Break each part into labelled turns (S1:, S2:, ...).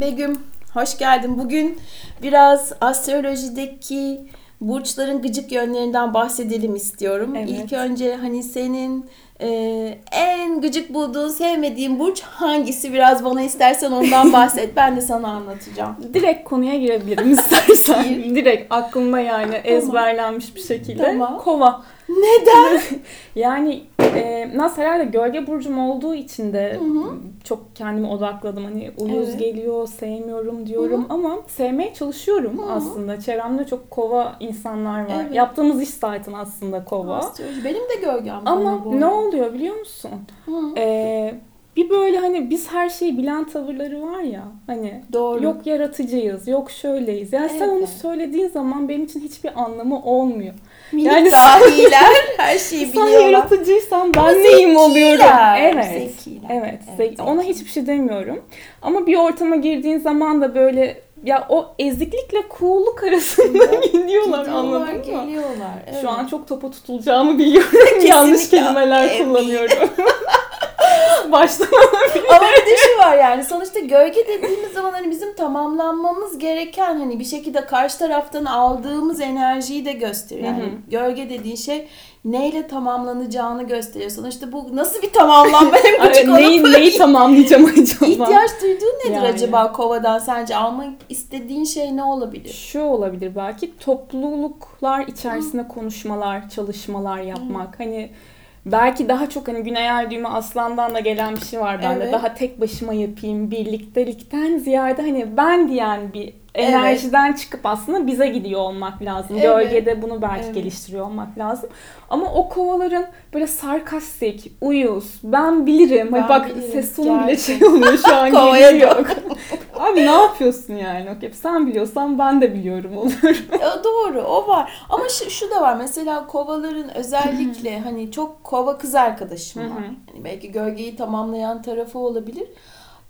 S1: Begüm hoş geldin. Bugün biraz astrolojideki burçların gıcık yönlerinden bahsedelim istiyorum.
S2: Evet.
S1: İlk önce hani senin e, en gıcık bulduğun, sevmediğin burç hangisi? Biraz bana istersen ondan bahset. Ben de sana anlatacağım.
S2: Direkt konuya girebilirim istersen. Direkt aklımda yani ezberlenmiş bir şekilde.
S1: Tamam.
S2: Kova.
S1: Neden?
S2: Yani e, nasıl herhalde gölge burcum olduğu için de çok kendime odakladım. Hani uyuz
S1: Evet.
S2: geliyor, sevmiyorum diyorum ama sevmeye çalışıyorum aslında. Çevremde çok kova insanlar var.
S1: Evet.
S2: Yaptığımız iş zaten aslında kova.
S1: Astroloji. Benim de gölgem.
S2: Ama
S1: kova bu
S2: ne oluyor biliyor musun?
S1: Hı.
S2: Ee, bir böyle hani biz her şeyi bilen tavırları var ya hani
S1: Doğru.
S2: yok yaratıcıyız yok şöyleyiz yani sen onu
S1: Evet.
S2: söylediğin zaman benim için hiçbir anlamı olmuyor.
S1: Minik
S2: Yani-
S1: dahiler her şeyi
S2: sen
S1: biliyorlar.
S2: yaratıcıysan ben
S1: Ama
S2: neyim oluyorum? Evet.
S1: zekiler.
S2: Evet.
S1: Evet,
S2: ze- Ona
S1: zeki.
S2: hiçbir şey demiyorum. Ama bir ortama girdiğin zaman da böyle ya o eziklikle cool'luk arasında gidiyorlar anladın mı?
S1: geliyorlar. Evet.
S2: Şu an çok topa tutulacağımı biliyorum. Yanlış kelimeler kullanıyorum. Baştan
S1: Ama bir de şu var yani sonuçta gölge dediğimiz zaman hani bizim tamamlanmamız gereken hani bir şekilde karşı taraftan aldığımız enerjiyi de gösteriyor. Yani
S2: Hı hı.
S1: gölge dediğin şey neyle tamamlanacağını gösteriyor. Sonuçta bu nasıl bir tamamlanma hem küçük
S2: neyi, neyi tamamlayacağım acaba?
S1: ihtiyaç duyduğun nedir
S2: Yani.
S1: acaba kovadan sence almak istediğin şey ne olabilir?
S2: Şu olabilir belki topluluklar içerisinde konuşmalar, çalışmalar yapmak. Hani belki daha çok hani güney ay düğümü aslandan da gelen bir şey var bende.
S1: Evet.
S2: Daha tek başıma yapayım, birliktelikten ziyade hani ben diyen bir enerjiden çıkıp aslında bize gidiyor olmak lazım.
S1: Evet.
S2: Gölgede bunu belki
S1: Evet.
S2: geliştiriyor olmak lazım. Ama o kovaların böyle sarkastik, uyuz, ben bilirim.
S1: Ben
S2: bak
S1: bilirim,
S2: ses tonum bile şey oluyor şu an
S1: Kovaya
S2: geliyor. Abi ne yapıyorsun yani? Okey, sen biliyorsan ben de biliyorum olur.
S1: E, doğru o var. Ama şu, şu da var mesela kovaların özellikle hani çok kova kız arkadaşım var. Hani belki gölgeyi tamamlayan tarafı olabilir.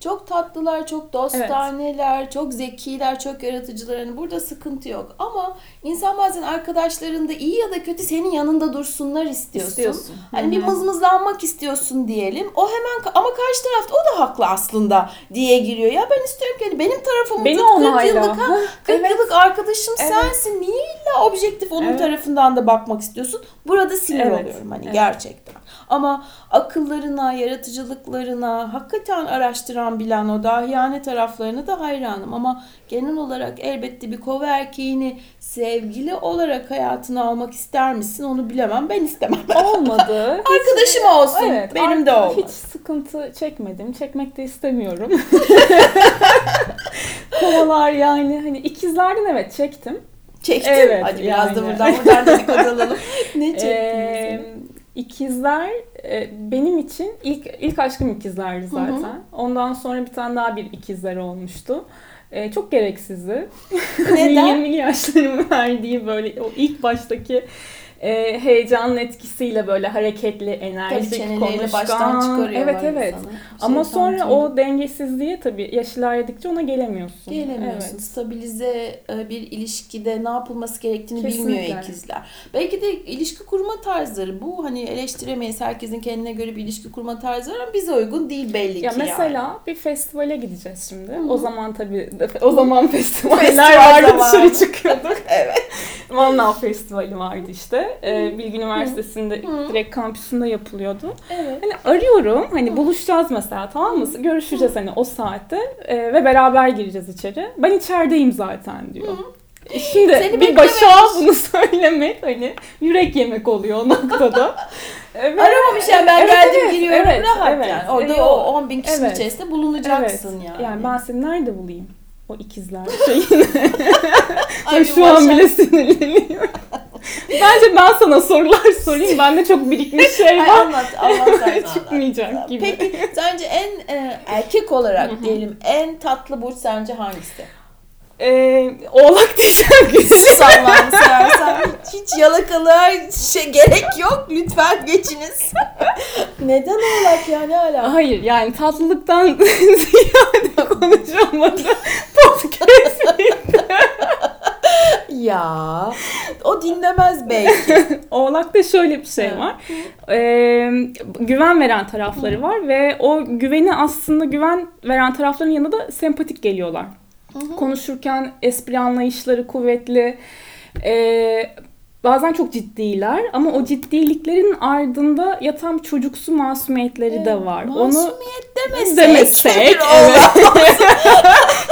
S1: Çok tatlılar, çok dostaneler, çok zekiler, çok yaratıcılar. Hani burada sıkıntı yok. Ama insan bazen arkadaşlarında iyi ya da kötü senin yanında dursunlar istiyorsun.
S2: İstiyorsun.
S1: Hani bir
S2: Hı hı.
S1: mızmızlanmak istiyorsun diyelim. O hemen ama karşı tarafta o da haklı aslında diye giriyor. Ya ben istiyorum ki hani benim tarafımı
S2: Beni
S1: tut, 40
S2: onayla.
S1: yıllık ha,
S2: Hah,
S1: 40
S2: evet.
S1: yıllık arkadaşım
S2: Evet.
S1: sensin. Niye illa objektif onun
S2: Evet.
S1: tarafından da bakmak istiyorsun? Burada sinir
S2: Evet,
S1: oluyorum hani
S2: evet.
S1: gerçekten. Ama akıllarına, yaratıcılıklarına hakikaten araştıran bilen o dahiyane taraflarına da hayranım. Ama genel olarak elbette bir kova erkeğini sevgili olarak hayatına almak ister misin onu bilemem. Ben istemem.
S2: Olmadı.
S1: Arkadaşım olsun.
S2: Evet,
S1: Benim de olmaz.
S2: Hiç sıkıntı çekmedim. Çekmek de istemiyorum. Kovalar yani hani ikizlerden evet çektim.
S1: Çektim.
S2: Evet,
S1: Hadi biraz da
S2: yani.
S1: buradan buradan dedikodu alalım. ne çektin
S2: Ee? İkizler e, benim için ilk ilk aşkım ikizlerdi zaten. Ondan sonra bir tane daha bir ikizler olmuştu. E, çok gereksizdi.
S1: Neden?
S2: 20'li yaşlarımın verdiği böyle o ilk baştaki e, heyecanın etkisiyle böyle hareketli, enerjik, konuşkan.
S1: baştan
S2: Evet evet.
S1: insanı.
S2: Ama
S1: Şeytan
S2: sonra
S1: tüyü.
S2: o dengesizliğe tabii yaş ilerledikçe ona gelemiyorsun.
S1: Gelemiyorsun.
S2: Evet.
S1: Stabilize e, bir ilişkide ne yapılması gerektiğini
S2: Kesinlikle.
S1: bilmiyor ikizler. Belki de ilişki kurma tarzları bu hani eleştiremeyiz. Herkesin kendine göre bir ilişki kurma tarzı var ama bize uygun değil belli
S2: Ya
S1: ki
S2: mesela
S1: yani.
S2: bir festivale gideceğiz şimdi.
S1: Hı hı.
S2: O zaman tabii o zaman festivaller
S1: Festival
S2: vardı dışarı çıkıyorduk.
S1: Evet.
S2: Mannav Festivali vardı işte. Ee, Bilgi Üniversitesi'nde
S1: Hı.
S2: direkt kampüsünde yapılıyordu.
S1: Evet.
S2: Hani arıyorum hani buluşacağız mesela tamam mı? Görüşeceğiz hani o saatte e, ve beraber gireceğiz içeri. Ben içerideyim zaten diyor. E Şimdi
S1: Seni
S2: bir başa bunu söylemek hani yürek yemek oluyor o noktada. E, ve-
S1: Aramamış yani ben
S2: Evet,
S1: geldim
S2: evet,
S1: giriyorum
S2: evet,
S1: rahat
S2: evet.
S1: yani. Orada
S2: E,
S1: o 10 bin kişinin
S2: evet.
S1: içerisinde bulunacaksın yani.
S2: Yani ben seni nerede bulayım? O ikizler şeyini.
S1: Ay,
S2: Şu an bile sinirleniyorum. Bence ben sana sorular sorayım. Bende çok birikmiş şey var.
S1: anlat, anlat sen anlat.
S2: Çıkmayacak gibi.
S1: Peki sence en e, erkek olarak diyelim en tatlı burç sence hangisi?
S2: Ee, oğlak diyeceğim güzel.
S1: Allah'ını seversen hiç yalakalığa şey gerek yok. Lütfen geçiniz. Neden oğlak ya ne ala?
S2: Hayır yani tatlılıktan ziyade konuşamadım. Podcast
S1: Ya o dinlemez belki.
S2: Oğlak Oğlak'ta şöyle bir şey var. Ee, güven veren tarafları var ve o güveni aslında güven veren tarafların yanında da sempatik geliyorlar. Konuşurken espri anlayışları kuvvetli. Ee, bazen çok ciddiler ama o ciddiliklerin ardında yatan çocuksu masumiyetleri de var.
S1: Masumiyet demesek.
S2: Demesek,
S1: bir
S2: evet.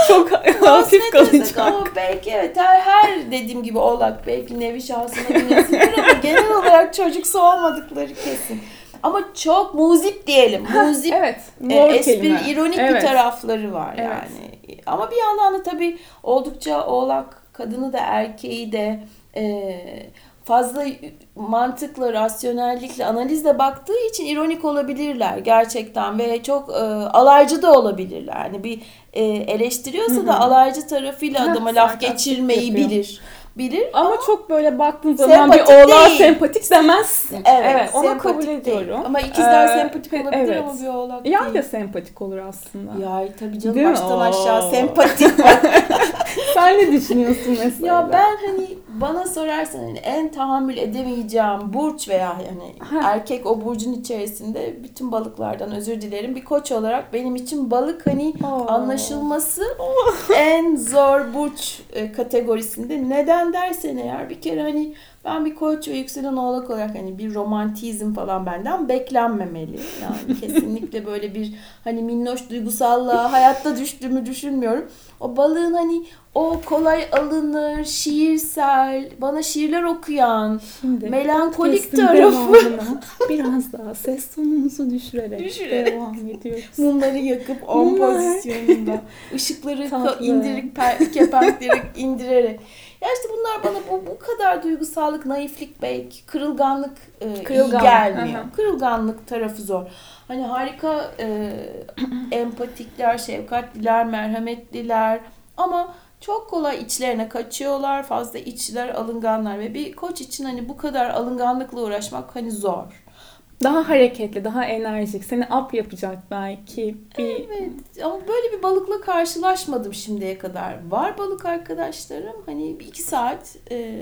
S2: Çok hafif kalacak.
S1: Ama belki evet her, her dediğim gibi oğlak belki nevi şahsına güneşidir ama genel olarak çocuksu olmadıkları kesin. Ama çok muzip diyelim. Muzip
S2: Evet.
S1: e, espri,
S2: kelime.
S1: ironik
S2: Evet.
S1: bir tarafları var
S2: Evet.
S1: yani. Ama bir yandan da tabii oldukça oğlak kadını da erkeği de e, fazla mantıkla, rasyonellikle, analizle baktığı için ironik olabilirler gerçekten ve çok e, alaycı da olabilirler. Yani bir e, eleştiriyorsa da alaycı tarafıyla
S2: Heh,
S1: adama laf geçirmeyi
S2: yapıyor.
S1: bilir. Bilir.
S2: Ama çok böyle baktığın zaman bir oğlan
S1: değil.
S2: sempatik demezsin.
S1: Evet,
S2: onu
S1: sempatik
S2: kabul
S1: değil.
S2: ediyorum.
S1: Ama ikizler
S2: Ee,
S1: sempatik
S2: pe-
S1: olabilir
S2: evet.
S1: ama bir oğlak
S2: Yay
S1: değil.
S2: da sempatik olur aslında.
S1: Yay tabii canım
S2: Değil mi?
S1: baştan aşağı
S2: Oo.
S1: sempatik.
S2: Sen ne düşünüyorsun mesela?
S1: ya ben hani bana sorarsan hani en tahammül edemeyeceğim burç veya yani
S2: Ha.
S1: erkek o burcun içerisinde bütün balıklardan özür dilerim. Bir koç olarak benim için balık hani
S2: Oo.
S1: anlaşılması en zor burç e, kategorisinde. Neden dersen eğer bir kere hani ben bir koç ve yükselen oğlak olarak hani bir romantizm falan benden beklenmemeli. Yani kesinlikle böyle bir hani minnoş duygusallığa hayatta düştüğümü düşünmüyorum. O balığın hani o kolay alınır, şiirsel, bana şiirler okuyan,
S2: Şimdi
S1: melankolik tarafı.
S2: biraz daha ses tonumuzu düşürerek,
S1: Düşürerek.
S2: devam ediyoruz.
S1: Mumları yakıp on
S2: Mumlar.
S1: pozisyonunda. ışıkları indirip kepenkleri indirerek. Ya işte bunlar bana bu, bu kadar duygusallık, naiflik belki, kırılganlık e, iyi
S2: Kırılgan,
S1: gelmiyor.
S2: hı.
S1: Kırılganlık tarafı zor. Hani harika e, empatikler, şefkatliler, merhametliler ama çok kolay içlerine kaçıyorlar. Fazla içler, alınganlar ve bir koç için hani bu kadar alınganlıkla uğraşmak hani zor.
S2: Daha hareketli, daha enerjik. Seni up yapacak belki. Bir...
S1: Evet ama böyle bir balıkla karşılaşmadım şimdiye kadar. Var balık arkadaşlarım hani bir iki saat e,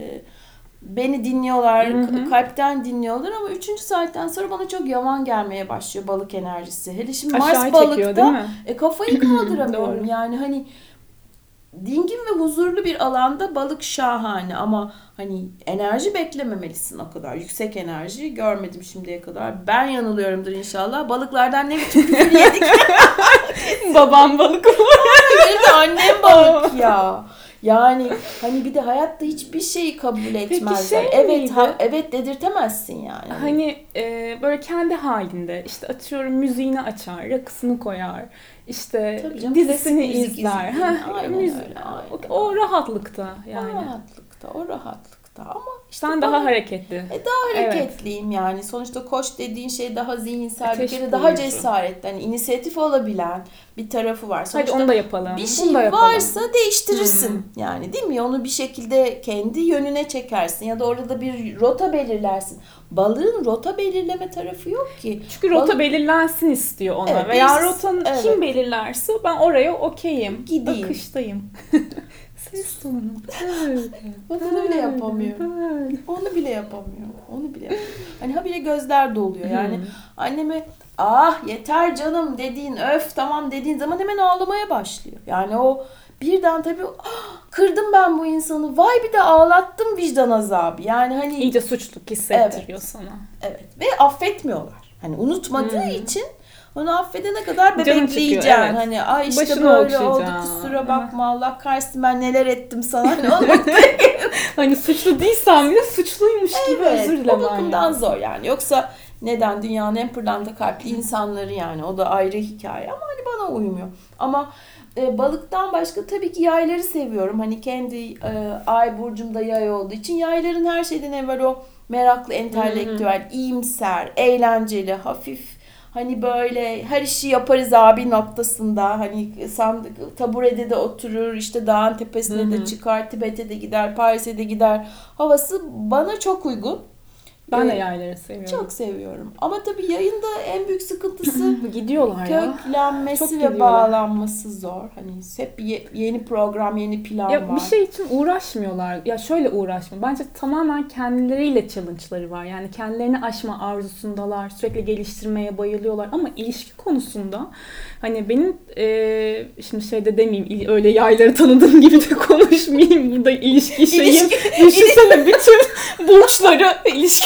S1: beni dinliyorlar,
S2: Hı hı.
S1: k- kalpten dinliyorlar ama üçüncü saatten sonra bana çok yavan gelmeye başlıyor balık enerjisi. Hele şimdi
S2: Aşağı
S1: Mars
S2: çekiyor değil
S1: balıkta
S2: mi?
S1: e, kafayı kaldıramıyorum. Yani hani dingin ve huzurlu bir alanda balık şahane ama hani enerji beklememelisin o kadar. Yüksek enerji görmedim şimdiye kadar. Ben yanılıyorumdur inşallah. Balıklardan ne biçim küfür yedik.
S2: Babam balık
S1: Benim de annem balık ya. Yani hani bir de hayatta hiçbir şeyi kabul etmezler.
S2: şey
S1: evet
S2: miydi?
S1: ha- evet dedirtemezsin yani.
S2: Hani e, böyle kendi halinde işte atıyorum müziğini açar, rakısını koyar, işte
S1: Tabii canım,
S2: dizisini izler. Heh,
S1: aynen
S2: müzik-
S1: öyle,
S2: o,
S1: aynen.
S2: o rahatlıkta yani.
S1: O rahatlıkta, o rahatlıkta ama işte
S2: Sen
S1: bana-
S2: daha hareketli.
S1: E daha hareketliyim yani. Sonuçta koç dediğin şey daha zihinsel,
S2: Ateş
S1: bir kere daha cesaretli, hani inisiyatif olabilen bir tarafı var.
S2: Hadi
S1: Sonuçta
S2: onu da yapalım.
S1: bir şey
S2: da yapalım.
S1: varsa değiştirirsin.
S2: Hmm.
S1: Yani değil mi? Onu bir şekilde kendi yönüne çekersin ya da orada bir rota belirlersin. Balığın rota belirleme tarafı yok ki.
S2: Çünkü rota
S1: Balık-
S2: belirlensin istiyor ona.
S1: Evet,
S2: Veya
S1: biz-
S2: rotanı
S1: evet.
S2: kim belirlerse ben oraya okeyim.
S1: Gideyim.
S2: Akıştayım. Ses tonu. Böyle.
S1: Bak onu bile yapamıyor.
S2: Böyle.
S1: Onu bile yapamıyor. Onu bile yapamıyor. Hani habire gözler doluyor. Yani anneme ah yeter canım dediğin öf tamam dediğin zaman hemen ağlamaya başlıyor. Yani o birden tabii ah, kırdım ben bu insanı vay bir de ağlattım vicdan azabı. Yani hani
S2: İyice suçluluk hissettiriyor sana.
S1: evet ve affetmiyorlar. Hani unutmadığı
S2: Hmm.
S1: için onu affedene kadar
S2: Canın çıkıyor,
S1: bebekleyeceksin.
S2: evet.
S1: Hani ay işte
S2: Başını
S1: böyle oldu kusura bakma Allah kahretsin ben neler ettim sana. Hani
S2: Hani suçlu değilsen bile suçluymuş gibi özür
S1: Evet, o bakımdan
S2: lazım.
S1: zor yani. Yoksa neden dünyanın en pırlanta kalpli insanları yani o da ayrı hikaye ama hani bana uymuyor. Ama e, balıktan başka tabii ki yayları seviyorum. Hani kendi e, ay burcumda yay olduğu için yayların her şeyden evvel o meraklı, entelektüel, iyimser, eğlenceli, hafif Hani böyle her işi yaparız abi noktasında. Hani sandık taburede de oturur, işte dağın tepesine
S2: Hı
S1: de çıkar, Tibet'e de gider, Paris'e de gider. Havası bana çok uygun.
S2: Ben de
S1: Ee,
S2: yayları seviyorum.
S1: Çok seviyorum. Ama tabii yayında en büyük sıkıntısı
S2: Gidiyorlar ya.
S1: köklenmesi
S2: Çok
S1: ve
S2: gidiyorlar.
S1: bağlanması zor. Hani hep ye- yeni program, yeni plan
S2: Ya
S1: var.
S2: bir şey için uğraşmıyorlar. Ya şöyle uğraşmıyor. Bence tamamen kendileriyle challenge'ları var. Yani kendilerini aşma arzusundalar. Sürekli geliştirmeye bayılıyorlar. Ama ilişki konusunda hani benim e, şimdi şeyde demeyeyim öyle yayları tanıdığım gibi de konuşmayayım. Burada ilişki şeyim. Düşünsene bütün burçları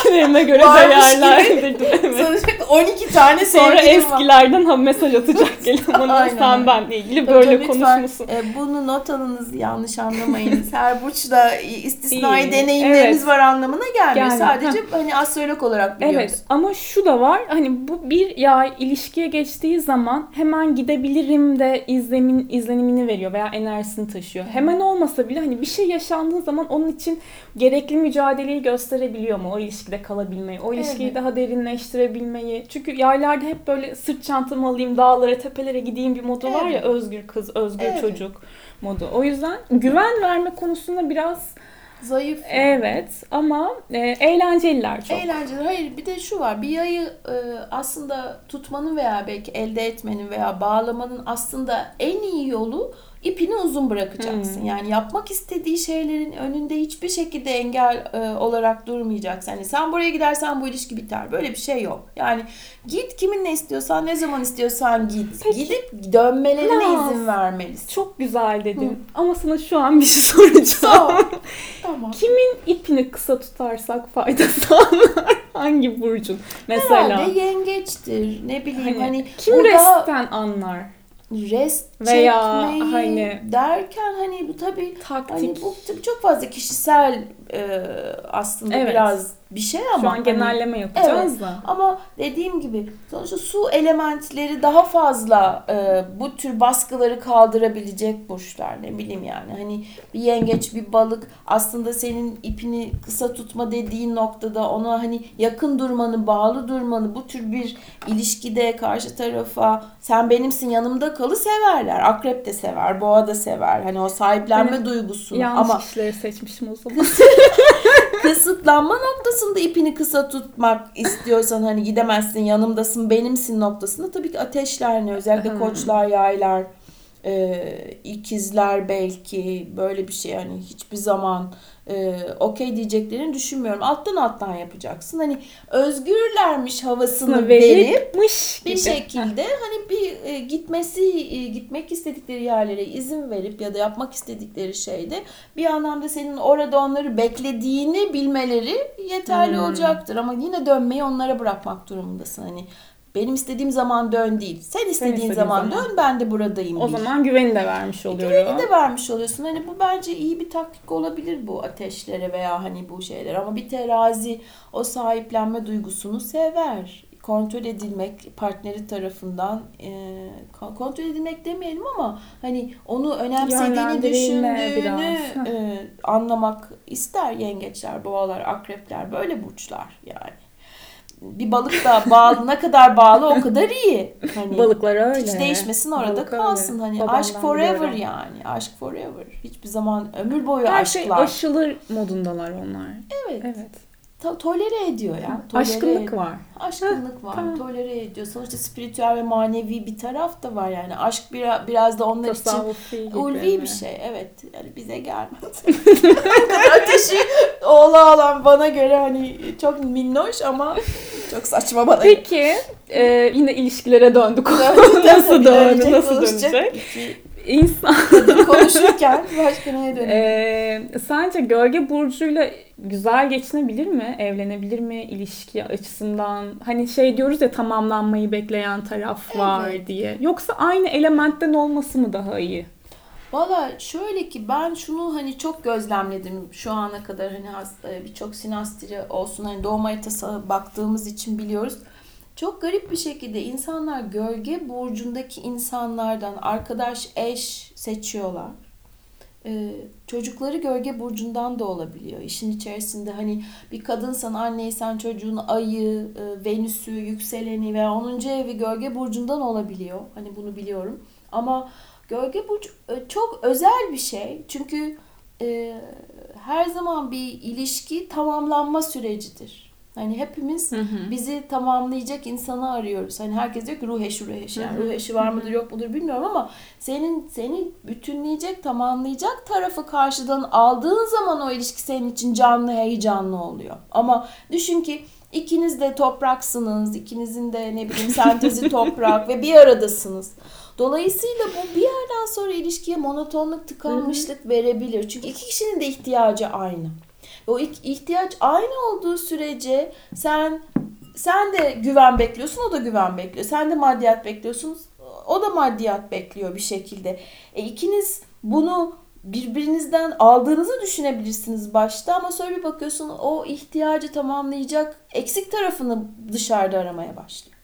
S2: ilişkilerime göre değerlendirdim. Evet.
S1: Sonuçta 12 tane
S2: Sonra
S1: sevgilim var.
S2: eskilerden ha mesaj atacak gelin bana sen benle ilgili böyle
S1: lütfen,
S2: konuşmuşsun.
S1: e, bunu not alınız yanlış anlamayınız. Her burçla istisnai
S2: İyi,
S1: deneyimleriniz
S2: evet.
S1: var anlamına gelmiyor.
S2: Yani,
S1: Sadece hani astrolog olarak biliyoruz.
S2: Evet ama şu da var hani bu bir yay ilişkiye geçtiği zaman hemen gidebilirim de izlemin izlenimini veriyor veya enerjisini taşıyor. Hemen olmasa bile hani bir şey yaşandığı zaman onun için gerekli mücadeleyi gösterebiliyor mu o ilişkide kalabilmeyi, o ilişkiyi
S1: Evet.
S2: daha derinleştirebilmeyi. Çünkü yaylarda hep böyle sırt çantamı alayım dağlara tepelere gideyim bir modu var ya
S1: Evet.
S2: özgür kız, özgür
S1: Evet.
S2: çocuk modu. O yüzden güven verme konusunda biraz
S1: Zayıf.
S2: evet ama e, eğlenceliler çok.
S1: Eğlenceli. Hayır bir de şu var. Bir yayı e, aslında tutmanın veya belki elde etmenin veya bağlamanın aslında en iyi yolu ipini uzun bırakacaksın.
S2: Hmm.
S1: Yani yapmak istediği şeylerin önünde hiçbir şekilde engel e, olarak durmayacaksın. Yani sen buraya gidersen bu ilişki biter. Böyle bir şey yok. Yani git kiminle istiyorsan, ne zaman istiyorsan git.
S2: Peki,
S1: Gidip dönmelerine
S2: Naz,
S1: izin vermelisin.
S2: Çok güzel dedin. Ama sana şu an bir şey soracağım.
S1: Sor. tamam.
S2: Kimin ipini kısa tutarsak fayda sağlar? Hangi burcun? Mesela.
S1: Herhalde yengeçtir. Ne bileyim
S2: Hani,
S1: hani,
S2: kim
S1: burada-
S2: restten anlar?
S1: rest
S2: Veya
S1: çekmeyi
S2: hani-
S1: derken hani bu tabii
S2: Taktik.
S1: hani bu tabii çok fazla kişisel e, aslında
S2: Evet.
S1: biraz bir şey ama
S2: Şu an
S1: hani-
S2: genelleme yapacağız
S1: Evet.
S2: da.
S1: ama dediğim gibi sonuçta su elementleri daha fazla e, bu tür baskıları kaldırabilecek burçlar ne bileyim yani hani bir yengeç bir balık aslında senin ipini kısa tutma dediğin noktada ona hani yakın durmanı bağlı durmanı bu tür bir ilişkide karşı tarafa sen benimsin yanımda kalı severler akrep de sever boğa da sever. Hani o sahiplenme
S2: Benim
S1: duygusunu
S2: Yanlış
S1: ama
S2: kişileri seçmişim o zaman.
S1: kısıtlanma noktasında ipini kısa tutmak istiyorsan hani gidemezsin yanımdasın benimsin noktasında tabii ki ateşler ne? Özellikle koçlar yaylar e, ikizler belki böyle bir şey. Hani hiçbir zaman e, okey diyeceklerini düşünmüyorum. Alttan alttan yapacaksın. Hani özgürlermiş havasını
S2: Sını
S1: verip bir
S2: gibi.
S1: şekilde hani bir e, gitmesi e, gitmek istedikleri yerlere izin verip ya da yapmak istedikleri şeyde bir anlamda senin orada onları beklediğini bilmeleri yeterli
S2: Hmm.
S1: olacaktır. Ama yine dönmeyi onlara bırakmak durumundasın. Hani benim istediğim zaman dön değil. Sen istediğin,
S2: istediğin
S1: zaman,
S2: zaman.
S1: dön ben de buradayım.
S2: O
S1: bil.
S2: zaman güveni de vermiş oluyorum.
S1: Güveni de vermiş oluyorsun. Hani bu bence iyi bir taktik olabilir bu ateşlere veya hani bu şeyler. Ama bir terazi o sahiplenme duygusunu sever. Kontrol edilmek partneri tarafından e, kon- kontrol edilmek demeyelim ama hani onu önemsediğini düşündüğünü e, anlamak ister yengeçler, boğalar, akrepler böyle burçlar yani. Bir balık da bağlı ne kadar bağlı o kadar iyi. Hani
S2: Balıklar öyle.
S1: hiç değişmesin orada
S2: Balık öyle.
S1: kalsın. Hani
S2: Babamdan
S1: aşk forever
S2: biliyorum.
S1: yani. Aşk forever. Hiçbir zaman ömür boyu
S2: Her şey
S1: aşklar.
S2: aşılır modundalar onlar.
S1: evet.
S2: Evet.
S1: To- tolere ediyor ya. Tolere
S2: Aşkınlık var.
S1: Aşkınlık var.
S2: tamam.
S1: Tolere ediyor. Sonuçta spiritüel ve manevi bir taraf da var yani. Aşk biraz, biraz da onlar için
S2: Tasavvufi
S1: ulvi bir şey. Evet. Yani bize gelmez. ateşi oğla olan bana göre hani çok minnoş ama çok saçma bana.
S2: Peki e, yine ilişkilere döndük. Nasıl
S1: dönecek,
S2: Nasıl dönecek?
S1: İki
S2: İnsan
S1: konuşurken başka neye dönüyor?
S2: e, sence gölge burcuyla güzel geçinebilir mi? Evlenebilir mi ilişki açısından? Hani şey diyoruz ya tamamlanmayı bekleyen taraf var
S1: Evet.
S2: diye. Yoksa aynı elementten olması mı daha iyi?
S1: Valla şöyle ki ben şunu hani çok gözlemledim şu ana kadar hani e, birçok sinastri olsun hani doğum haritası baktığımız için biliyoruz. Çok garip bir şekilde insanlar gölge burcundaki insanlardan arkadaş eş seçiyorlar. Ee, çocukları gölge burcundan da olabiliyor. İşin içerisinde hani bir kadınsan anneysen çocuğun ayı, e, venüsü, yükseleni veya 10. evi gölge burcundan olabiliyor. Hani bunu biliyorum. Ama gölge burcu e, çok özel bir şey. Çünkü e, her zaman bir ilişki tamamlanma sürecidir. Hani hepimiz bizi tamamlayacak insanı arıyoruz. Hani herkes diyor ki ruh eşi ruh eşi. Yani ruh eşi var mıdır yok mudur bilmiyorum ama senin seni bütünleyecek, tamamlayacak tarafı karşıdan aldığın zaman o ilişki senin için canlı, heyecanlı oluyor. Ama düşün ki ikiniz de topraksınız. ikinizin de ne bileyim sentezi toprak ve bir aradasınız. Dolayısıyla bu bir yerden sonra ilişkiye monotonluk, tıkanmışlık verebilir. Çünkü iki kişinin de ihtiyacı aynı. O ihtiyaç aynı olduğu sürece sen sen de güven bekliyorsun, o da güven bekliyor. Sen de maddiyat bekliyorsun, o da maddiyat bekliyor bir şekilde. E ikiniz bunu birbirinizden aldığınızı düşünebilirsiniz başta ama sonra bir bakıyorsun o ihtiyacı tamamlayacak eksik tarafını dışarıda aramaya başlıyor.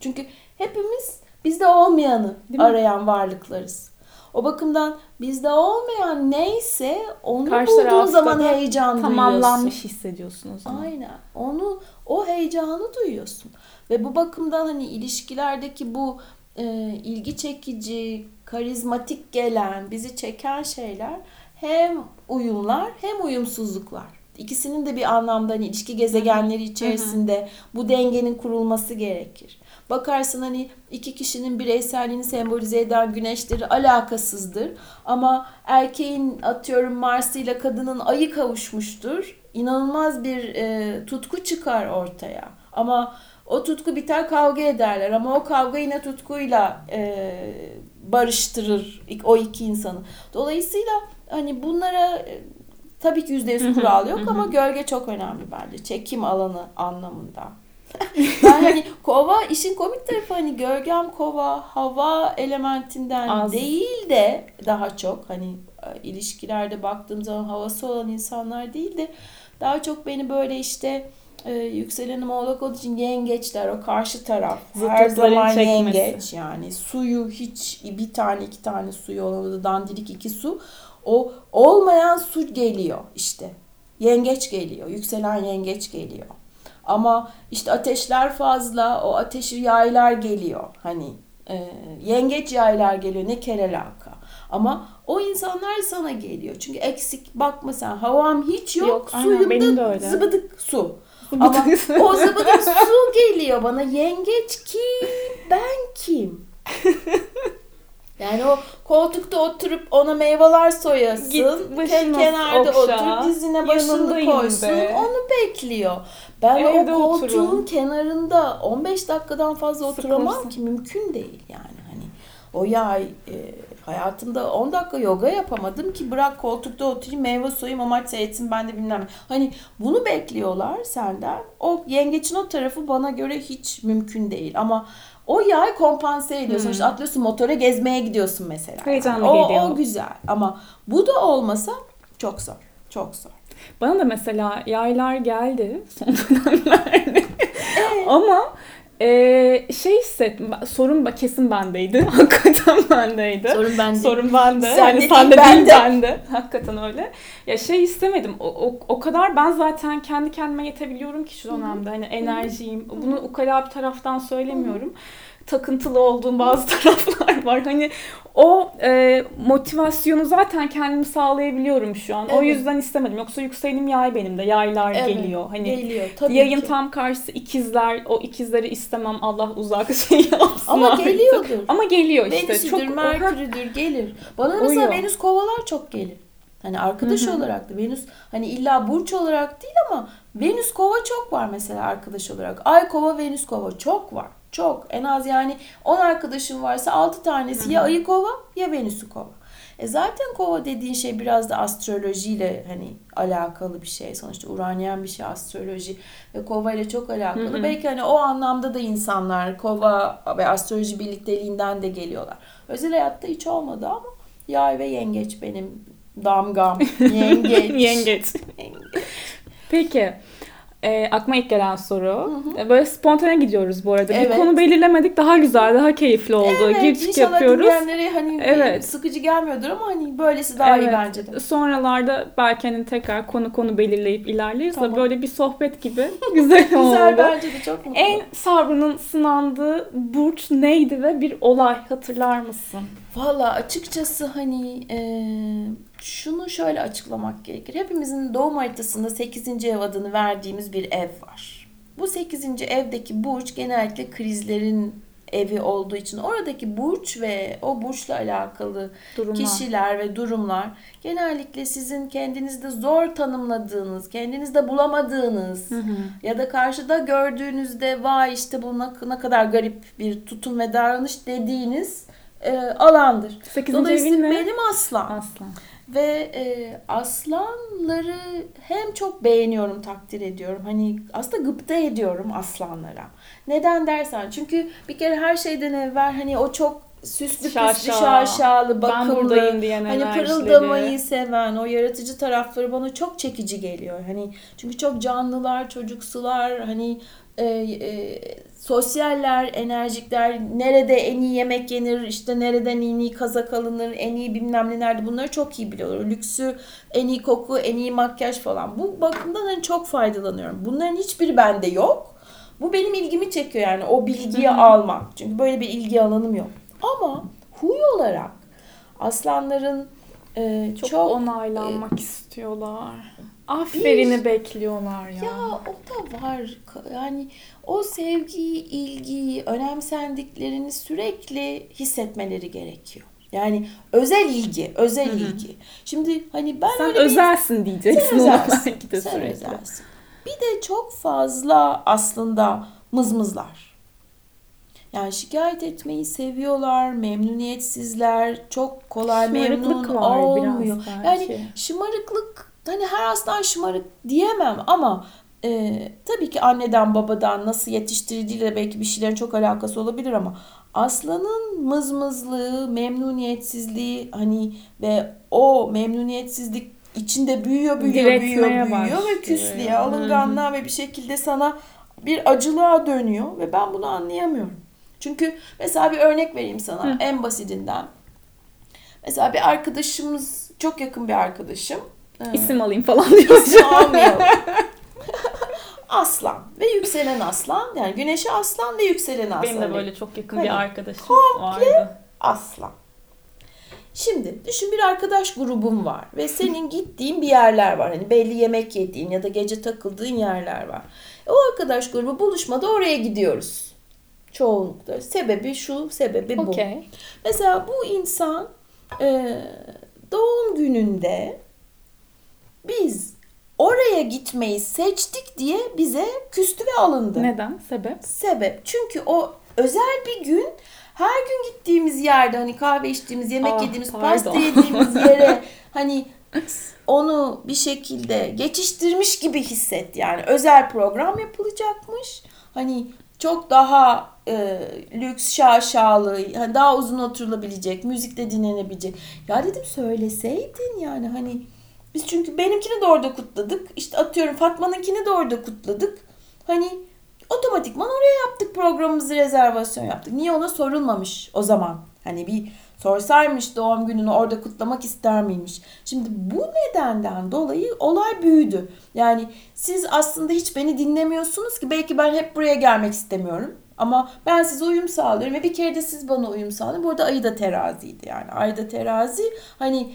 S1: Çünkü hepimiz bizde olmayanı arayan varlıklarız. O bakımdan bizde olmayan neyse onu Karşı bulduğun zaman heyecan
S2: tamamlanmış duyuyorsun. hissediyorsun o zaman.
S1: Aynen. Onu o heyecanı duyuyorsun. Ve bu bakımdan hani ilişkilerdeki bu e, ilgi çekici, karizmatik gelen, bizi çeken şeyler hem uyumlar hem uyumsuzluklar. İkisinin de bir anlamda hani ilişki gezegenleri içerisinde hı hı. bu dengenin kurulması gerekir. Bakarsın hani iki kişinin bireyselliğini sembolize eden güneşleri alakasızdır. Ama erkeğin atıyorum Mars ile kadının ayı kavuşmuştur. İnanılmaz bir e, tutku çıkar ortaya. Ama o tutku biter kavga ederler ama o kavga yine tutkuyla e, barıştırır o iki insanı. Dolayısıyla hani bunlara e, tabii ki yüzde yüz kural yok ama gölge çok önemli bence. Çekim alanı anlamında. Ben hani kova işin komik tarafı hani gölgem kova hava elementinden Az. değil de daha çok hani e, ilişkilerde baktığım zaman havası olan insanlar değil de daha çok beni böyle işte e, yükselenim oğlak olduğu için yengeçler o karşı taraf her zaman çekmesi. yengeç yani suyu hiç bir tane iki tane suyu olan dandirik iki su o olmayan su geliyor işte yengeç geliyor yükselen yengeç geliyor ama işte ateşler fazla o ateşi yaylar geliyor. Hani e, yengeç yaylar geliyor ne kelelaka ama o insanlar sana geliyor. Çünkü eksik bakma sen. Havam hiç yok, yok suyum da zıbıdık su. Ama o zıbıdık su geliyor bana. Yengeç kim? Ben kim? Yani o koltukta oturup ona meyveler soyasın. Git kenarda okşa, otur dizine başını koysun. Be. Onu bekliyor. Ben Evde o koltuğun oturun. kenarında 15 dakikadan fazla oturamam Sıkırsın. ki mümkün değil yani. Hani o yay e, Hayatımda 10 dakika yoga yapamadım ki bırak koltukta oturayım meyve soyayım o maç seyretsin ben de bilmem. Hani bunu bekliyorlar senden. O yengeçin o tarafı bana göre hiç mümkün değil ama o yay kompanse ediyorsun. Hmm. İşte atlıyorsun motora gezmeye gidiyorsun mesela.
S2: Heyecanlı yani.
S1: geliyor. O güzel ama bu da olmasa çok zor. Çok zor.
S2: Bana da mesela yaylar geldi son dönemlerde. Ama ee, şey hissettim. Sorun kesin bendeydi. Hakikaten bendeydi.
S1: Sorun bende.
S2: Sorun bende. Sen yani de değil bende. Hakikaten öyle. Ya şey istemedim. O, o, o kadar ben zaten kendi kendime yetebiliyorum ki şu dönemde. Hani enerjiyim. Bunu ukala bir taraftan söylemiyorum. Hı-hı takıntılı olduğum bazı taraflar var. Hani o e, motivasyonu zaten kendimi sağlayabiliyorum şu an. Evet. O yüzden istemedim. Yoksa yükselenim yay benim de. Yaylar evet, geliyor. Hani geliyor, tabii yayın ki. tam karşısı ikizler. O ikizleri istemem. Allah uzak şey yapsın.
S1: Ama artık. geliyordur.
S2: Ama geliyor işte.
S1: Venüs'üdür, çok Merkür'üdür gelir. Bana mesela Uyuyor. Venüs kovalar çok gelir. Hani arkadaş Hı-hı. olarak da Venüs hani illa burç olarak değil ama Venüs kova çok var mesela arkadaş olarak. Ay kova Venüs kova çok var. Çok. En az yani 10 arkadaşım varsa 6 tanesi Hı-hı. ya ayı kova ya Venüs'ü kova. E zaten kova dediğin şey biraz da astrolojiyle hani alakalı bir şey. Sonuçta Uranyen bir şey astroloji ve kova ile çok alakalı. Hı hı. Belki hani o anlamda da insanlar kova ve astroloji birlikteliğinden de geliyorlar. Özel hayatta hiç olmadı ama yay ve yengeç benim damgam. Yengeç.
S2: yengeç. Peki e, aklıma ilk gelen soru. Hı hı. E, böyle spontane gidiyoruz bu arada. Evet. Bir konu belirlemedik. Daha güzel, daha keyifli oldu. Evet, Gir çık yapıyoruz.
S1: hani evet. sıkıcı gelmiyordur ama hani böylesi daha evet. iyi bence de.
S2: Sonralarda belki hani tekrar konu konu belirleyip ilerleriz tamam. da böyle bir sohbet gibi güzel oldu.
S1: güzel bence de çok mutlu.
S2: En sabrının sınandığı burç neydi ve bir olay hatırlar mısın?
S1: Valla açıkçası hani e, şunu şöyle açıklamak gerekir. Hepimizin doğum haritasında 8. ev adını verdiğimiz bir ev var. bu 8. evdeki burç genellikle krizlerin evi olduğu için oradaki burç ve o burçla alakalı
S2: Durumlar.
S1: kişiler ve durumlar genellikle sizin kendinizde zor tanımladığınız, kendinizde bulamadığınız ya da karşıda gördüğünüzde vay işte bu ne, kadar garip bir tutum ve davranış dediğiniz e, alandır.
S2: 8.
S1: Dolayısıyla
S2: evin
S1: benim aslan.
S2: Aslan.
S1: Ve e, aslanları hem çok beğeniyorum, takdir ediyorum. Hani aslında gıpta ediyorum aslanlara. Neden dersen çünkü bir kere her şeyden evvel hani o çok süslü
S2: Şaşa.
S1: püslü şaşalı, bakımlı, hani pırıldamayı seven, o yaratıcı tarafları bana çok çekici geliyor. Hani çünkü çok canlılar, çocuksular, hani e, e, sosyaller, enerjikler, nerede en iyi yemek yenir, işte nereden en iyi kazak alınır, en iyi bilmem ne nerede bunları çok iyi biliyorlar. Lüksü, en iyi koku, en iyi makyaj falan. Bu bakımdan hani çok faydalanıyorum. Bunların hiçbiri bende yok. Bu benim ilgimi çekiyor yani o bilgiyi almak. Çünkü böyle bir ilgi alanım yok. Ama huy olarak aslanların e,
S2: Çok,
S1: çok,
S2: onaylanmak istiyorlar. Aferini bekliyorlar ya.
S1: Ya o da var. Yani o sevgiyi, ilgiyi, önemsendiklerini sürekli hissetmeleri gerekiyor. Yani özel ilgi, özel ilgi. Şimdi hani ben
S2: Sen
S1: öyle bir
S2: özelsin diyeceksin
S1: sen özelsin.
S2: de
S1: Sen
S2: sürekli.
S1: özelsin. Bir de çok fazla aslında mızmızlar. Yani şikayet etmeyi seviyorlar, memnuniyetsizler, çok kolay
S2: Şımarıklık
S1: memnun olmuyor. Yani şımarıklık hani her aslan şımarık diyemem ama e, tabii ki anneden babadan nasıl yetiştirildiğiyle belki bir şeylerin çok alakası olabilir ama aslanın mızmızlığı, memnuniyetsizliği hani ve o memnuniyetsizlik içinde büyüyor, büyüyor, büyüyor,
S2: Diretmeye
S1: büyüyor ve
S2: başlıyor.
S1: küslüğe,
S2: Hı hı.
S1: alınganlığa ve bir şekilde sana bir acılığa dönüyor ve ben bunu anlayamıyorum. Çünkü mesela bir örnek vereyim sana en basitinden. Mesela bir arkadaşımız, çok yakın bir arkadaşım. Ee,
S2: İsim alayım falan diyor.
S1: İsim almayalım. aslan ve yükselen aslan. Yani güneşi aslan ve yükselen aslan.
S2: Benim de böyle çok yakın
S1: Hani
S2: bir arkadaşım
S1: komple
S2: vardı.
S1: aslan. Şimdi düşün bir arkadaş grubun var ve senin gittiğin bir yerler var. Hani belli yemek yediğin ya da gece takıldığın yerler var. E, o arkadaş grubu buluşmada oraya gidiyoruz. Çoğunlukla. Sebebi şu, sebebi bu.
S2: Okey.
S1: Mesela bu insan e, doğum gününde biz oraya gitmeyi seçtik diye bize küstü ve alındı.
S2: Neden? Sebep?
S1: Sebep. Çünkü o özel bir gün her gün gittiğimiz yerde hani kahve içtiğimiz, yemek
S2: Ah,
S1: yediğimiz,
S2: pardon.
S1: pasta yediğimiz yere hani onu bir şekilde geçiştirmiş gibi hisset. Yani özel program yapılacakmış. Hani çok daha e, lüks, şaşalı, hani daha uzun oturulabilecek, müzik de dinlenebilecek. Ya dedim söyleseydin yani hani biz çünkü benimkini de orada kutladık. İşte atıyorum Fatma'nınkini de orada kutladık. Hani otomatikman oraya yaptık programımızı rezervasyon yaptık. Niye ona sorulmamış o zaman? Hani bir sorsaymış doğum gününü orada kutlamak ister miymiş? Şimdi bu nedenden dolayı olay büyüdü. Yani siz aslında hiç beni dinlemiyorsunuz ki belki ben hep buraya gelmek istemiyorum. Ama ben size uyum sağlıyorum ve bir kere de siz bana uyum sağlayın. Burada ayı da teraziydi yani. Ayı da terazi hani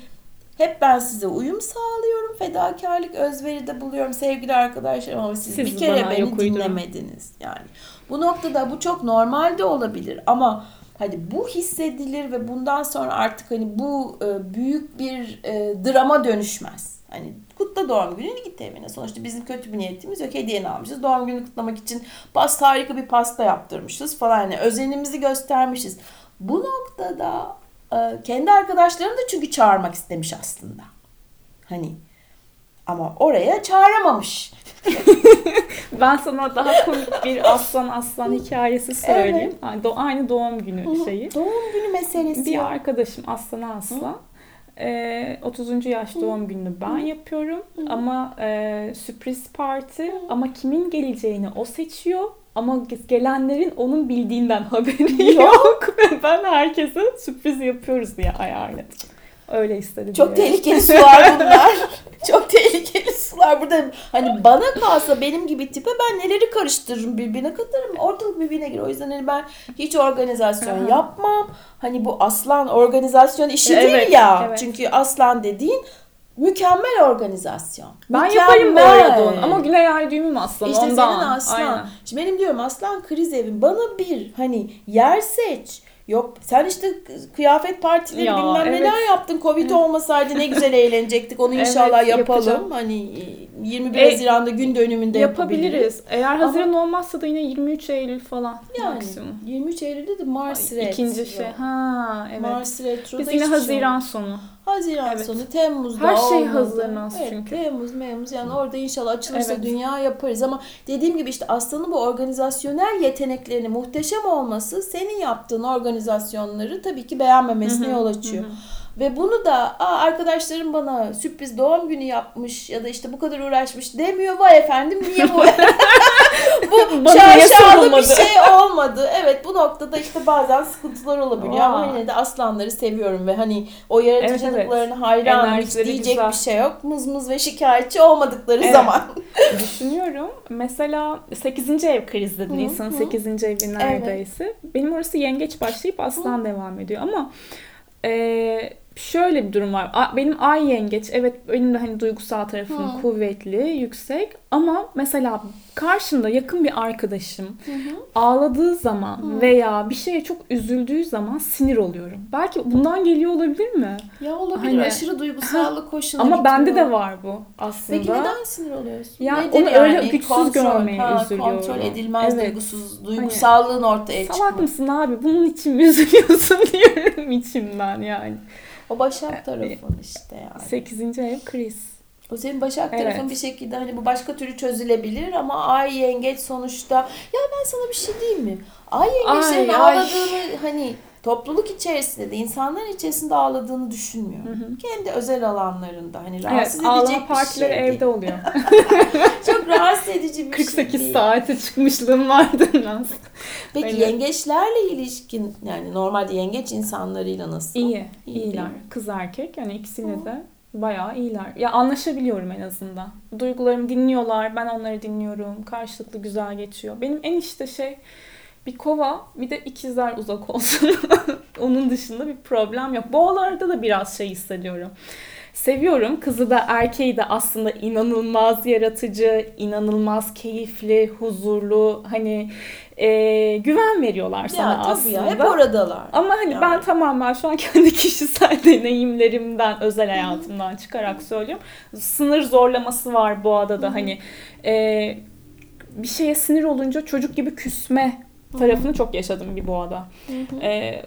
S1: hep ben size uyum sağlıyorum. Fedakarlık, özveride buluyorum sevgili arkadaşlarım ama siz,
S2: Siz
S1: bir kere beni dinlemediniz. Yani bu noktada bu çok normal de olabilir ama hani bu hissedilir ve bundan sonra artık hani bu e, büyük bir e, drama dönüşmez. Hani kutla doğum gününü git evine. Sonuçta bizim kötü bir niyetimiz yok. Hediyeni almışız. Doğum gününü kutlamak için pasta harika bir pasta yaptırmışız falan. Yani özenimizi göstermişiz. Bu noktada kendi arkadaşlarını da çünkü çağırmak istemiş aslında. Hani ama oraya çağıramamış.
S2: Ben sana daha komik bir aslan aslan hikayesi söyleyeyim. Do- aynı doğum günü şeyi.
S1: Doğum günü meselesi.
S2: Bir arkadaşım Aslan Aslan. Ee, 30. yaş doğum gününü ben yapıyorum ama e, sürpriz parti ama kimin geleceğini o seçiyor ama gelenlerin onun bildiğinden haberi
S1: Yok.
S2: yok ve ben herkese sürpriz yapıyoruz diye ayarladım. Öyle istedi
S1: Çok
S2: diye.
S1: tehlikeli sular bunlar. Çok tehlikeli sular burada. Hani bana kalsa benim gibi tipe ben neleri karıştırırım birbirine katarım. Ortalık birbirine girer. O yüzden hani ben hiç organizasyon
S2: Aha.
S1: yapmam. Hani bu aslan organizasyon işi
S2: Evet,
S1: değil ya.
S2: evet.
S1: Çünkü aslan dediğin mükemmel organizasyon.
S2: Ben
S1: mükemmel.
S2: yaparım bu arada onu. Ama Güney Ay düğümüm aslan
S1: İşte
S2: ondan.
S1: senin aslan.
S2: Aynen.
S1: Şimdi benim diyorum aslan kriz evim. Bana bir hani yer seç. Yok sen işte kıyafet partileri
S2: Ya,
S1: bilmem
S2: evet.
S1: neler yaptın. Covid olmasaydı ne güzel eğlenecektik. Onu
S2: Evet,
S1: inşallah yapalım.
S2: yapacağım.
S1: Hani 21
S2: E,
S1: Haziran'da gün dönümünde yapabiliriz.
S2: Yapabiliriz. Eğer Haziran olmazsa da yine 23 Eylül falan
S1: Yani
S2: maksimum.
S1: 23 Eylül'de de Mars retro.
S2: İkinci şey. Ha evet.
S1: Mars retroda
S2: Biz yine
S1: şey
S2: Haziran
S1: yok.
S2: sonu.
S1: Haziran
S2: Evet.
S1: sonu, Temmuz'da
S2: Her şey
S1: olmadı.
S2: hazırlanmaz
S1: evet,
S2: çünkü.
S1: Temmuz, Memmuz yani orada inşallah açılırsa
S2: Evet.
S1: dünya yaparız ama dediğim gibi işte aslanın bu organizasyonel yeteneklerini muhteşem olması senin yaptığın organizasyonları tabii ki beğenmemesine yol açıyor. Ve bunu da Aa, arkadaşlarım bana sürpriz doğum günü yapmış ya da işte bu kadar uğraşmış demiyor. Vay efendim niye bu bu
S2: Bana
S1: şaşalı bir şey olmadı. Evet bu noktada işte bazen sıkıntılar olabiliyor ama
S2: Aa.
S1: yine de aslanları seviyorum ve hani o yaratıcılıklarına hayranım. Hiç diyecek
S2: güzel.
S1: bir şey yok. Mız mız ve şikayetçi olmadıkları
S2: Evet.
S1: zaman.
S2: Düşünüyorum. Mesela 8. ev kriz dedi.
S1: Hı,
S2: Nisan'ın
S1: hı.
S2: 8. evi neredeyse. Benim orası yengeç başlayıp aslan devam ediyor ama e, şöyle bir durum var. Benim ay yengeç. Evet benim de hani duygusal tarafım
S1: Hı.
S2: kuvvetli, yüksek ama mesela karşımda yakın bir arkadaşım ağladığı zaman veya bir şeye çok üzüldüğü zaman sinir oluyorum. Belki bundan geliyor olabilir mi?
S1: ya olabilir
S2: Hani-
S1: aşırı duygusallık hoşuna
S2: Ama
S1: gitmiyor.
S2: bende de var bu aslında.
S1: Peki neden sinir oluyorsun?
S2: Ya
S1: Nedir
S2: onu öyle güçsüz görmeye
S1: ha,
S2: üzülüyorum.
S1: Kontrol edilmez
S2: Evet.
S1: duygusuz, duygusallığın ortaya
S2: Salak
S1: çıkması.
S2: mısın abi? Bunun için mi üzülüyorsun diyorum içimden yani.
S1: O başak tarafın işte yani.
S2: 8. ev kriz.
S1: O senin başak
S2: Evet.
S1: tarafın bir şekilde hani bu başka türlü çözülebilir ama ay yengeç sonuçta. Ya ben sana bir şey diyeyim mi? Ay yengeçlerin
S2: Ay, ay.
S1: ağladığını hani topluluk içerisinde de insanların içerisinde ağladığını düşünmüyorum. Kendi özel alanlarında hani rahatsız
S2: Evet,
S1: edecek bir
S2: partileri
S1: şey
S2: evde oluyor.
S1: Çok rahatsız edici bir şey
S2: 48
S1: değil.
S2: saate çıkmışlığım vardı biraz.
S1: Peki
S2: Öyle.
S1: yengeçlerle ilişkin yani normalde yengeç insanlarıyla nasıl?
S2: İyi,
S1: İyi
S2: iyiler. Kız erkek yani ikisiyle de bayağı iyiler. Ya anlaşabiliyorum en azından. Duygularımı dinliyorlar, ben onları dinliyorum. Karşılıklı güzel geçiyor. Benim en işte şey bir kova bir de ikizler uzak olsun. Onun dışında bir problem yok. Boğalarda da biraz şey hissediyorum. Seviyorum. Kızı da erkeği de aslında inanılmaz yaratıcı, inanılmaz keyifli, huzurlu, hani e, güven veriyorlar sana
S1: Ya tabii
S2: aslında.
S1: ya hep oradalar.
S2: Ama hani
S1: Yani.
S2: ben tamamen şu an kendi kişisel deneyimlerimden, özel hayatımdan çıkarak söylüyorum. Sınır zorlaması var bu adada hani e, bir şeye sinir olunca çocuk gibi küsme tarafını çok yaşadım bir boğada. E,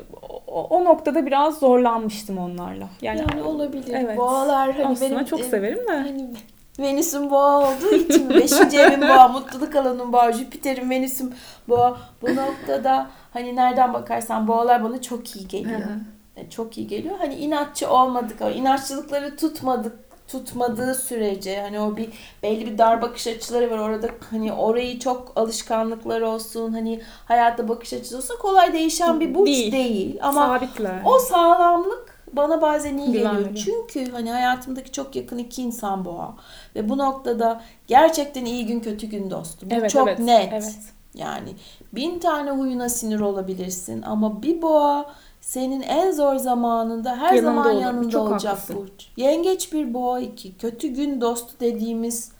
S2: o, o noktada biraz zorlanmıştım onlarla. Yani,
S1: Yani, olabilir.
S2: Evet.
S1: Boğalar hani
S2: Aslında
S1: benim
S2: çok severim de.
S1: Hani Venüs'ün boğa olduğu için beşinci evim boğa, mutluluk alanım boğa, Jüpiter'in Venüs'üm boğa. Bu noktada hani nereden bakarsan boğalar bana çok iyi geliyor.
S2: Hı hı.
S1: Çok iyi geliyor. Hani inatçı olmadık ama inatçılıkları tutmadık tutmadığı sürece hani o bir belli bir dar bakış açıları var orada hani orayı çok alışkanlıklar olsun hani hayatta bakış açısı olsun kolay değişen bir burç
S2: Değil.
S1: değil, ama
S2: sabitler.
S1: o sağlamlık bana bazen iyi geliyor.
S2: veriyor.
S1: Çünkü hani hayatımdaki çok yakın iki insan boğa. Ve bu noktada gerçekten iyi gün kötü gün dostu. Bu
S2: evet,
S1: çok
S2: evet,
S1: net.
S2: Evet.
S1: Yani bin tane huyuna sinir olabilirsin ama bir boğa senin en zor zamanında her
S2: Yanında
S1: zaman
S2: olur.
S1: yanında
S2: Çok
S1: olacak
S2: haklısın.
S1: burç. Yengeç bir boğa iki. Kötü gün dostu dediğimiz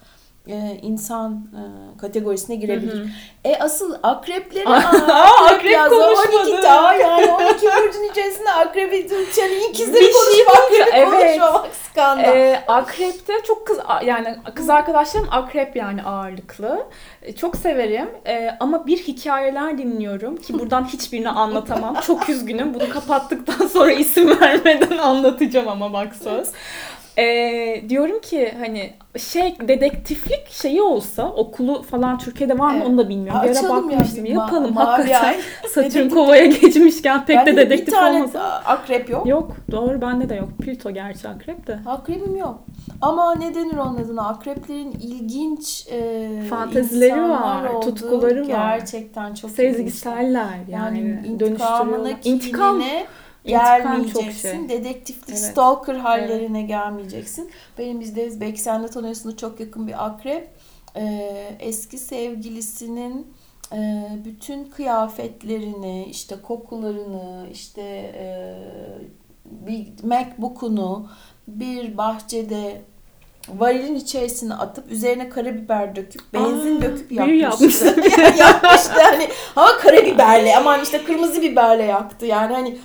S1: e, insan e, kategorisine girebilir.
S2: Hı hı.
S1: E asıl akrepleri
S2: Aa,
S1: aa,
S2: akrep
S1: yazdı. 12
S2: konuşmadı.
S1: daha yani 12 burcun içerisinde akrebi yani ikizleri
S2: Bir şey
S1: akrebi
S2: evet.
S1: konuşmamak skandal.
S2: Ee, akrepte çok kız yani kız arkadaşlarım akrep yani ağırlıklı. Ee, Çok severim Ee, ama bir hikayeler dinliyorum ki buradan hiçbirini anlatamam. Çok üzgünüm. Bunu kapattıktan sonra isim vermeden anlatacağım ama bak söz. Ee, diyorum ki hani şey dedektiflik şeyi olsa okulu falan Türkiye'de var mı
S1: Evet.
S2: onu da bilmiyorum. Bir ara
S1: ya
S2: bakmıştım.
S1: ma-
S2: Yapalım
S1: mavi
S2: hakikaten. Satürn kovaya geçmişken pek de
S1: Bende
S2: dedektif
S1: bir tane
S2: olmaz.
S1: akrep yok.
S2: Yok doğru bende de yok. Plüto gerçi akrep de.
S1: Akrebim yok. Ama ne denir onun adına? Akreplerin ilginç e,
S2: Fantezileri var,
S1: olduğu
S2: tutkuları var.
S1: Gerçekten çok.
S2: Sezgiseller yani,
S1: Yani
S2: dönüştürüyorlar. İntikam,
S1: gelmeyeceksin.
S2: şey.
S1: Dedektiflik,
S2: Evet.
S1: stalker hallerine gelmeyeceksin. Benim bizde belki sen de tanıyorsun çok yakın bir akrep. Ee, eski sevgilisinin e, bütün kıyafetlerini, işte kokularını, işte e, bir MacBook'unu bir bahçede varilin içerisine atıp üzerine karabiber döküp benzin
S2: Aa,
S1: döküp yakmıştı.
S2: yapmıştı
S1: hani ama karabiberle aman işte kırmızı biberle yaktı yani hani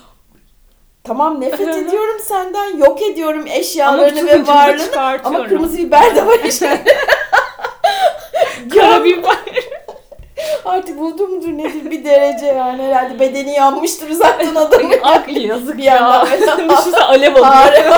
S1: tamam nefret ediyorum senden yok ediyorum
S2: Ama
S1: eşyalarını ve
S2: tutuncunu da
S1: varlığını ama kırmızı biber de var işte.
S2: Karabiber.
S1: Artık buldum mudur nedir bir derece yani herhalde bedeni yanmıştır zaten adamın.
S2: Ak yazık
S1: Bir
S2: ya. Düşünsene alev alıyor.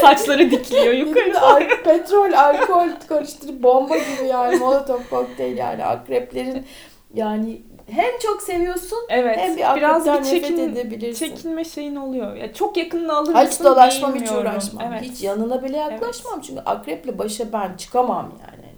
S2: Saçları dikiliyor yukarı.
S1: al- petrol, alkol karıştırıp bomba gibi yani molotov kokteyl yani akreplerin yani hem çok seviyorsun
S2: Evet.
S1: hem bir
S2: biraz bir çekin,
S1: edebilirsin.
S2: çekinme şeyin oluyor. Ya çok yakınına alır mısın
S1: Hiç dolaşmam hiç uğraşmam.
S2: Evet.
S1: Hiç yanına bile yaklaşmam. Çünkü akreple başa ben çıkamam yani. Hani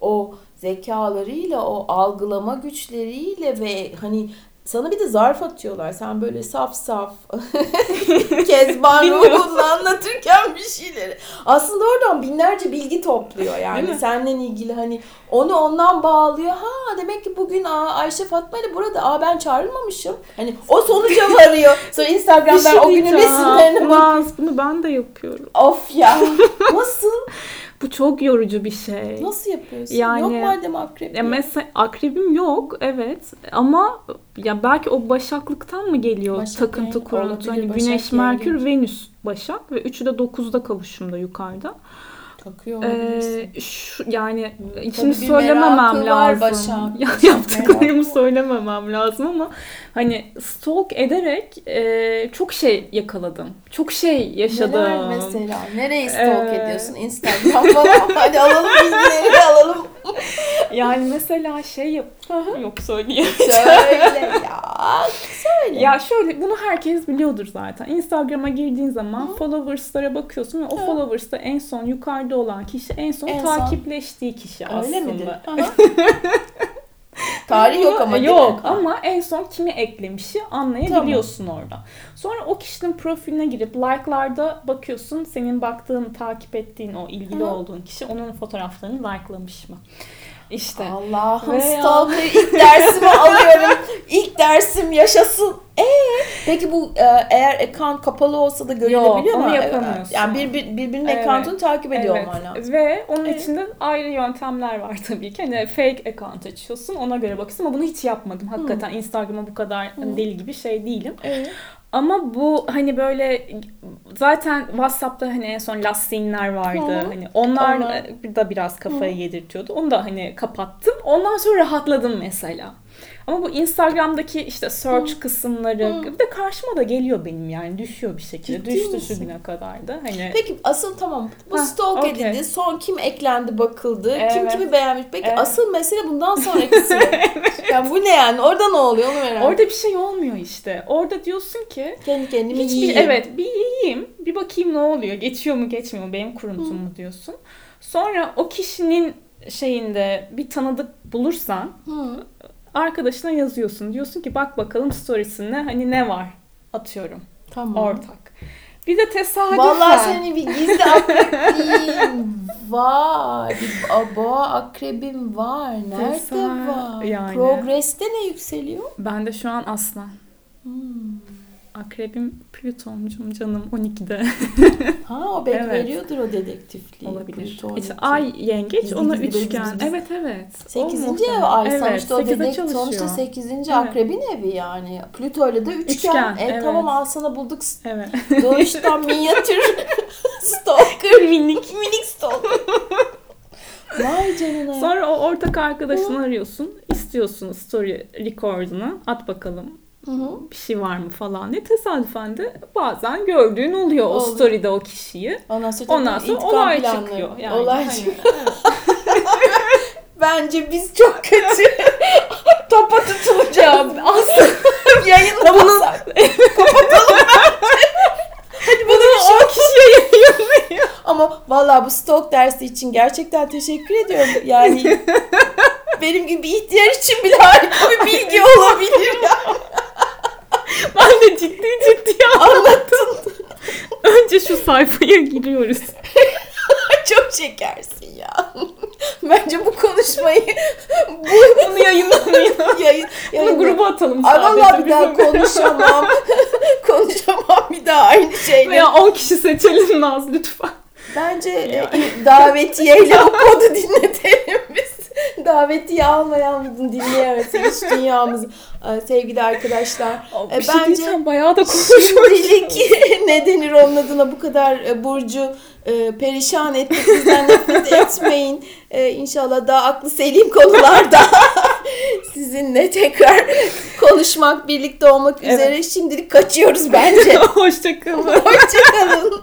S1: o zekalarıyla, o algılama güçleriyle ve hani sana bir de zarf atıyorlar. Sen böyle saf saf kezban ruhunla anlatırken bir şeyleri. Aslında oradan binlerce bilgi topluyor yani. Seninle ilgili hani onu ondan bağlıyor. Ha demek ki bugün aa, Ayşe Fatma ile burada. Aa ben çağrılmamışım. Hani o sonuca varıyor. Sonra Instagram'dan
S2: şey
S1: o günün resimlerine bak.
S2: Bunu ben de yapıyorum.
S1: Of ya. Nasıl?
S2: Bu çok yorucu bir şey.
S1: Nasıl yapıyorsun?
S2: Yani-
S1: Yok madem akrep.
S2: Ya mesela akrebim yok evet ama ya belki o başaklıktan mı geliyor
S1: Başak
S2: takıntı
S1: yani,
S2: kuruntu hani
S1: Başak
S2: Güneş,
S1: yani.
S2: Merkür, Venüs Başak ve üçü de 9'da kavuşumda yukarıda.
S1: Takıyor.
S2: Ee, şu, yani
S1: Tabii
S2: şimdi söylememem lazım.
S1: Başak,
S2: Ya,
S1: Başak
S2: yaptıklarımı söylememem lazım ama hani stalk ederek e, çok şey yakaladım. Çok şey yaşadım.
S1: Neler mesela? Nereyi stalk
S2: Ee,
S1: ediyorsun? Instagram falan. Hadi alalım bilgileri alalım.
S2: Yani mesela şey yap yok söyleyeyim.
S1: Söyle ya. Söyle.
S2: Ya şöyle bunu herkes biliyordur zaten. Instagram'a girdiğin zaman followers'lara bakıyorsun ve o followers'ta en son yukarıda olan kişi en son
S1: En son.
S2: takipleştiği kişi
S1: Öyle
S2: aslında.
S1: midir? Tarih yok ama?
S2: Yok ama en son kimi eklemişi anlayabiliyorsun orada. Sonra o kişinin profiline girip like'larda bakıyorsun. Senin baktığın, takip ettiğin o ilgili
S1: Hı.
S2: olduğun kişi onun fotoğraflarını like'lamış mı? İşte.
S1: Allah'ım stalker ilk dersimi alıyorum. İlk dersim yaşasın. Ee, peki bu e, eğer account kapalı olsa da görülebiliyor
S2: Yok,
S1: mu?
S2: onu yapamıyorsun.
S1: Yani bir, bir, birbirinin
S2: Evet.
S1: account'unu takip ediyor
S2: Evet.
S1: olman lazım.
S2: Ve onun
S1: Evet.
S2: içinde ayrı yöntemler var tabii ki. Hani fake account açıyorsun ona göre bakıyorsun ama bunu hiç yapmadım. Hakikaten Instagram'a bu kadar
S1: Hı.
S2: deli gibi şey değilim.
S1: Evet.
S2: Ama bu hani böyle zaten WhatsApp'ta hani en son last scene'ler vardı.
S1: Hı.
S2: Hani onlar
S1: Onlar.
S2: da biraz kafayı yedirtiyordu. Onu da hani kapattım. Ondan sonra rahatladım mesela. Ama bu Instagram'daki işte search
S1: Hı.
S2: kısımları
S1: Hı.
S2: bir de karşıma da geliyor benim yani düşüyor bir şekilde.
S1: Ciddi
S2: Düştü
S1: misin?
S2: şu güne kadar da. Hani
S1: Peki asıl tamam bu
S2: Hah,
S1: stalk
S2: okey.
S1: edildi. Son kim eklendi bakıldı. Kim
S2: Evet.
S1: kimi beğenmiş. Peki
S2: Evet.
S1: asıl mesele bundan sonrakisi. yani bu ne yani? Orada ne oluyor onu merak
S2: Orada bir şey olmuyor işte. Orada diyorsun ki
S1: Kendi kendimi
S2: hiçbir
S1: yiyeyim.
S2: evet bir yiyeyim, bir bakayım ne oluyor, geçiyor mu geçmiyor mu benim kuruntum mu diyorsun. Sonra o kişinin şeyinde bir tanıdık bulursan
S1: Hı.
S2: Arkadaşına yazıyorsun. Diyorsun ki bak bakalım storiesinde hani ne var atıyorum
S1: Tamam.
S2: ortak. Bir de tesadüfen.
S1: Vallahi senin bir gizli akrebin var. Bir a- boğa akrebin var. Nerede
S2: Tesa-
S1: var?
S2: yani.
S1: Progres'te ne yükseliyor?
S2: Ben de şu an aslan.
S1: Hmm.
S2: Akrebim Plütoncum canım 12'de
S1: Ha o belki
S2: Evet.
S1: veriyordur o dedektifliği.
S2: olabilir.
S1: Plüton
S2: İşte ay yengeç
S1: Gizli
S2: ona
S1: gizli
S2: üçgen.
S1: gizli gizli.
S2: Evet evet. O
S1: 8. ev ay
S2: Evet,
S1: sonuçta o
S2: 8'de
S1: dedek sonuçta 8.
S2: Evet.
S1: akrebin evi yani. Plüto'yla da üçgen.
S2: Üçgen,
S1: E
S2: evet.
S1: tamam al sana bulduk
S2: Evet.
S1: doğuştan minyatür stalker.
S2: Minik.
S1: Minik stalker. Vay canına.
S2: Sonra o ortak arkadaşını arıyorsun. istiyorsun story record'unu. At bakalım
S1: Hı hı.
S2: bir şey var mı falan diye. Tesadüfen de bazen gördüğün oluyor o
S1: Oluyor.
S2: story'de o kişiyi.
S1: Ondan sonra,
S2: Ondan sonra olay
S1: planları.
S2: çıkıyor. Yani
S1: olay
S2: hani,
S1: çıkıyor. Bence biz çok kötü topa tutulacağız.
S2: Aslında
S1: Yayınla bunu
S2: hadi bunu o kişiye yayınlayın.
S1: Ama vallahi bu stalk dersi için gerçekten teşekkür ediyorum. Yani benim gibi bir ihtiyar için bile harika bir bilgi olabilir ya.
S2: Ben de ciddi ciddi anlattım. Önce şu sayfaya giriyoruz.
S1: Çok şekersin ya. Bence bu konuşmayı
S2: Bunu yayınlamayın.
S1: yayın,
S2: Bunu
S1: yayın
S2: gruba atalım
S1: Ay
S2: sadece.
S1: vallahi bir daha konuşamam. konuşamam bir daha aynı şeyleri.
S2: Veya 10 kişi seçelim Naz lütfen.
S1: Bence e, davetiyeyle bu podu dinletelim biz. Davetiye almayan bunu dinleyemeyiz iç dünyamızı. Ee, Sevgili arkadaşlar.
S2: Aa,
S1: E,
S2: bir şey
S1: bence
S2: diyeceğim bayağı da.
S1: Şimdilik ne denir onun adına bu kadar e, Burcu e, perişan ettik. Bizden nefret etmeyin. E, inşallah daha aklı selim konularda sizinle tekrar konuşmak, birlikte olmak üzere. Şimdilik kaçıyoruz bence.
S2: Hoşçakalın.
S1: Hoşçakalın.